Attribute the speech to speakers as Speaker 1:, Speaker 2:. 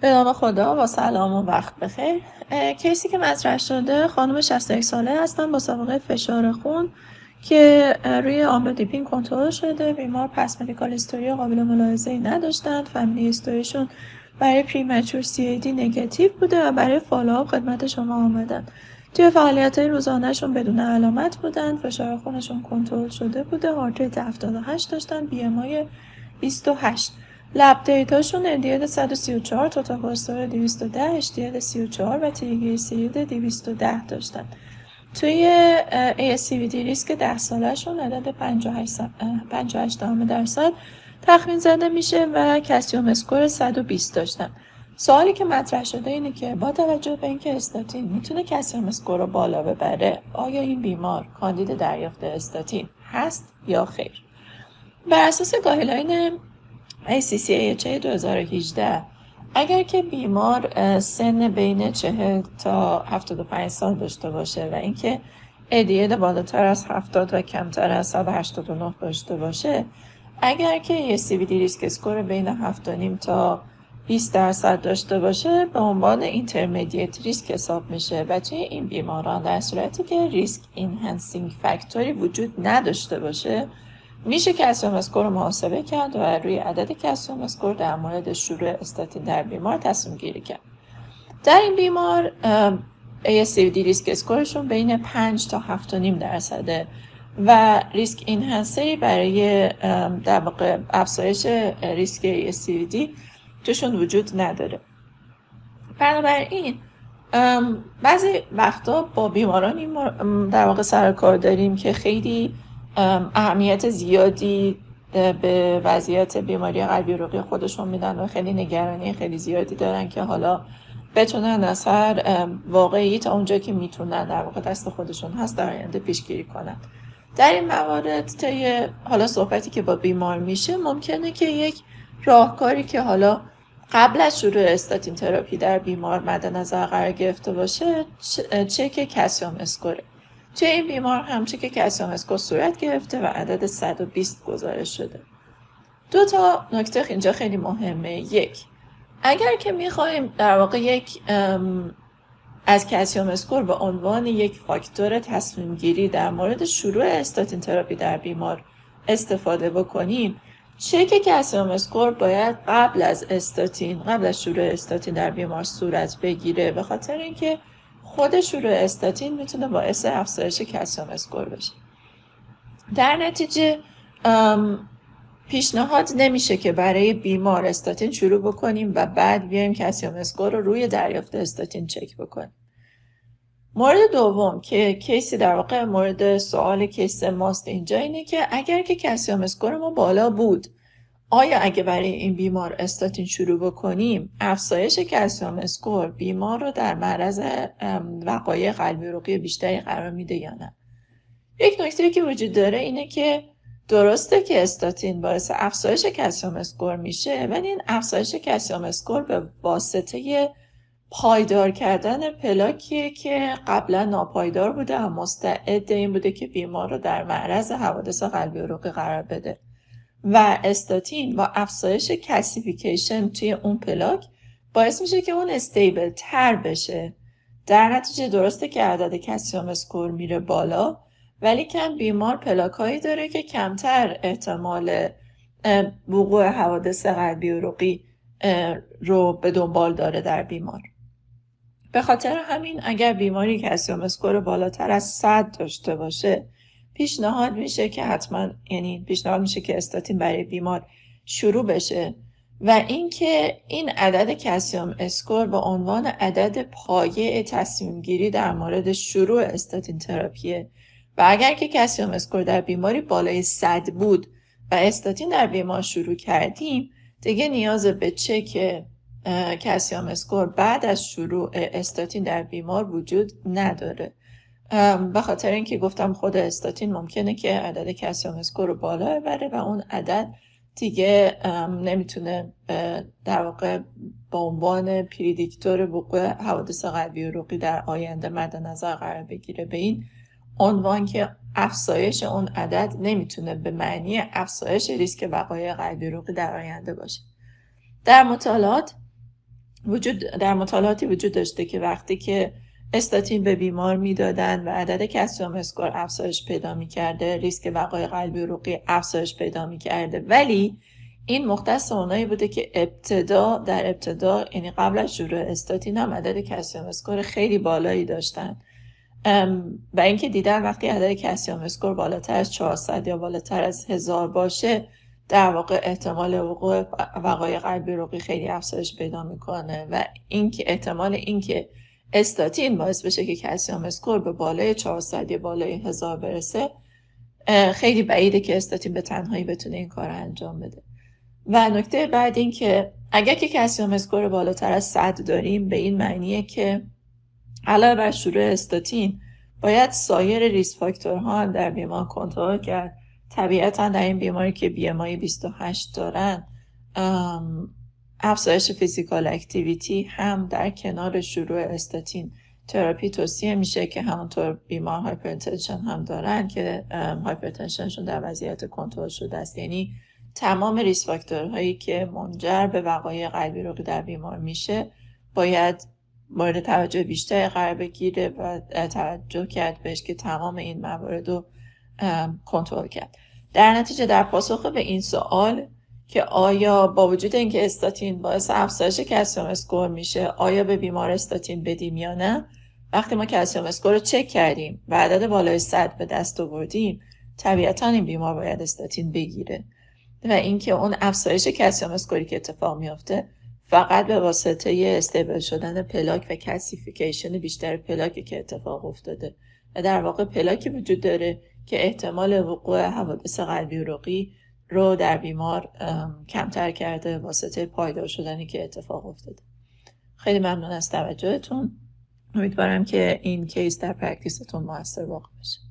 Speaker 1: به نام خدا با سلام و وقت بخیر. case ی که مطرح شده خانم 61 ساله هستن با سابقه فشار خون که روی آملودیپین کنترل شده. بیمار past medical history قابل ملاحظه ای نداشتند. family history شون برای premature CVD negative بوده و برای follow up خدمت شما آمدن. توی فعالیت روزانهشون بدون علامت بودن فشار خونشون کنترل شده بوده. heart rate 78 داشتن. BMI 28 lab data شون LDL 134 total cholesterol 210 HDL 34 و تریگلیسیرید 210 داشتن. توی ASCVD risk 10 سالشون عدد 58 درصد تخمین زده میشه و calcium score 120 داشتن. سوالی که مطرح شده اینه که با توجه به اینکه استاتین می‌تونه calcium score رو بالا ببره آیا این بیمار کاندید دریافت استاتین هست یا خیر؟ بر اساس guideline ACC/AHA 2018 اگر که بیمار سن بین 40 تا 75 سال داشته باشه و اینکه LDL بالاتر از 70 و کمتر از 189 داشته باشه اگر که ASCVD risk score بین 7.5 تا 20 درصد داشته باشه به عنوان intermediate risk حساب میشه و توی این بیماران در صورتی که risk enhancing factor ی وجود نداشته باشه میشه calcium score رو محاسبه کرد و روی عدد calcium score در مورد شروع استاتین در بیمار تصمیم گیری کرد. در این بیمار ASCVD risk score شون بین 5 تا 7.5 درصده و risk enhancer ی برای در واقع افزایش ریسک ASCVD توشون وجود نداره. بنابراین بعضی وقتا با بیمارانی در واقع سر کار داریم که خیلی اهمیت زیادی به وضعیت بیماری قلبی عروقی خودشون میدن و خیلی نگرانی خیلی زیادی دارن که حالا بتونن از هر واقعی تا اونجا که می‌تونن در واقع دست خودشون هست در آینده پیشگیری کنن. در این موارد طی حالا صحبتی که با بیمار میشه ممکنه که یک راهکاری که حالا قبل از شروع استاتین تراپی در بیمار مد نظر قرار گرفته باشه چک calcium score ه. توی این بیمار هم چک calcium score صورت گرفته و عدد 120 گزارش شده. دو تا نکته اینجا خیلی مهمه. یک اگر که می‌خوایم در واقع یک از calcium score به عنوان یک فاکتور تصمیم گیری در مورد شروع statin therapy در بیمار استفاده بکنیم چک calcium score باید قبل از استاتین قبل از شروع استاتین در بیمار صورت بگیره. به خاطر اینکه خود شروع استاتین می‌تونه باعث افزایش calcium score بشه. در نتیجه پیشنهاد نمیشه که برای بیمار استاتین شروع بکنیم و بعد بیایم calcium score رو روی دریافت استاتین چک بکنیم. مورد دوم که case ی در واقع مورد سوال case ماست اینجا اینه که اگر که calcium score ما بالا بود آیا اگه برای این بیمار استاتین شروع بکنیم افزایش calcium score بیمار رو در معرض وقایع قلبی عروقی بیشتری قرار میده یا نه؟ یک نکته که وجود داره اینه که درسته که استاتین باعث افزایش calcium score میشه ولی این افزایش calcium score به واسطه پایدار کردن پلاکیه که قبلا ناپایدار بوده و مستعد این بوده که بیمار رو در معرض حوادث قلبی عروقی قرار بده. و استاتین با افزایش calcification توی اون پلاک باعث میشه که اون stable تر بشه. در نتیجه درسته که عدد calcium score میره بالا ولی کم بیمار پلاک هایی داره که کمتر احتمال وقوع حوادث قلبی عروقی رو به دنبال داره در بیمار. به خاطر همین اگر بیماری calcium score بالاتر از 100 داشته باشه پیشنهاد میشه که حتما یعنی پیشنهاد میشه که استاتین برای بیمار شروع بشه و اینکه این عدد calcium score به عنوان عدد پایه تصمیم گیری در مورد شروع statin therapy ه. و اگر که calcium score در بیماری بالای 100 بود و استاتین در بیمار شروع کردیم دیگه نیاز به چک calcium score بعد از شروع استاتین در بیمار وجود نداره. به خاطر اینکه گفتم خود استاتین ممکنه که عدد calcium score رو بالا ببره و اون عدد دیگه نمی‌تونه در واقع به عنوان پریدیکتور وقوع حوادث قلبی عروقی در آینده مد نظر قرار بگیره. به این عنوان که افزایش اون عدد نمی‌تونه به معنی افزایش ریسک وقایع قلبی عروقی در آینده باشه. در مطالعات وجود در مطالعاتی وجود داشته که وقتی که استاتین به بیمار می‌دادن و عدد کلسیم اسکور افزایش پیدا می‌کرده ریسک وقای قلبی عروقی افزایش پیدا می‌کرده. ولی این مختص اونایی بوده که ابتدا در ابتدا یعنی قبل از شروع استاتین هم عدد calcium score خیلی بالایی داشتن. و اینکه دیدن وقتی عدد calcium score بالاتر از 400 یا بالاتر از هزار باشه در واقع احتمال وقوع وقایع قلبی عروقی خیلی افزایش پیدا می‌کنه. و اینکه احتمال اینکه استاتین باعث بشه که calcium score به بالای 400 یا بالای هزار برسه خیلی بعیده که استاتین به تنهایی بتونه این کار انجام بده. و نکته بعد این که اگر که calcium score بالاتر از 100 داریم به این معنیه که علاوه بر شروع استاتین باید سایر risk factor ها هم در بیمار کنترل کرد. طبیعتا در این بیماری که BMI 28 دارن افزایش physical activity هم در کنار شروع statin therapy توصیه میشه که همونطور بیمار hypertension هم دارن که hypertension شون در وضعیت کنترل شده است. یعنی تمام risk factor هایی که منجر به وقایع قلبی رو در بیمار میشه باید مورد توجه بیشتر قرار بگیره و توجه کرد بهش که تمام این موارد رو کنترل کرد. در نتیجه در پاسخ به این سوال که آیا با وجود اینکه استاتین باعث افزایش calcium score میشه آیا به بیمار استاتین بدیم یا نه؟ وقتی ما calcium score رو چک کردیم و عدد بالای 100 به دست آوردیم طبیعتا این بیمار باید استاتین بگیره. و اینکه اون افزایش calcium score ی که اتفاق میافته فقط به واسطه stable شدن پلاک و calcification بیشتر پلاکی که اتفاق افتاده. و در واقع پلاکی وجود داره که احتمال وقوع حوادث قلبی عروقی رو در بیمار کمتر کرده واسطه پایدار شدنی که اتفاق افتاده. خیلی ممنون از توجهتون. امیدوارم که این case در practice تون موثر واقع بشه.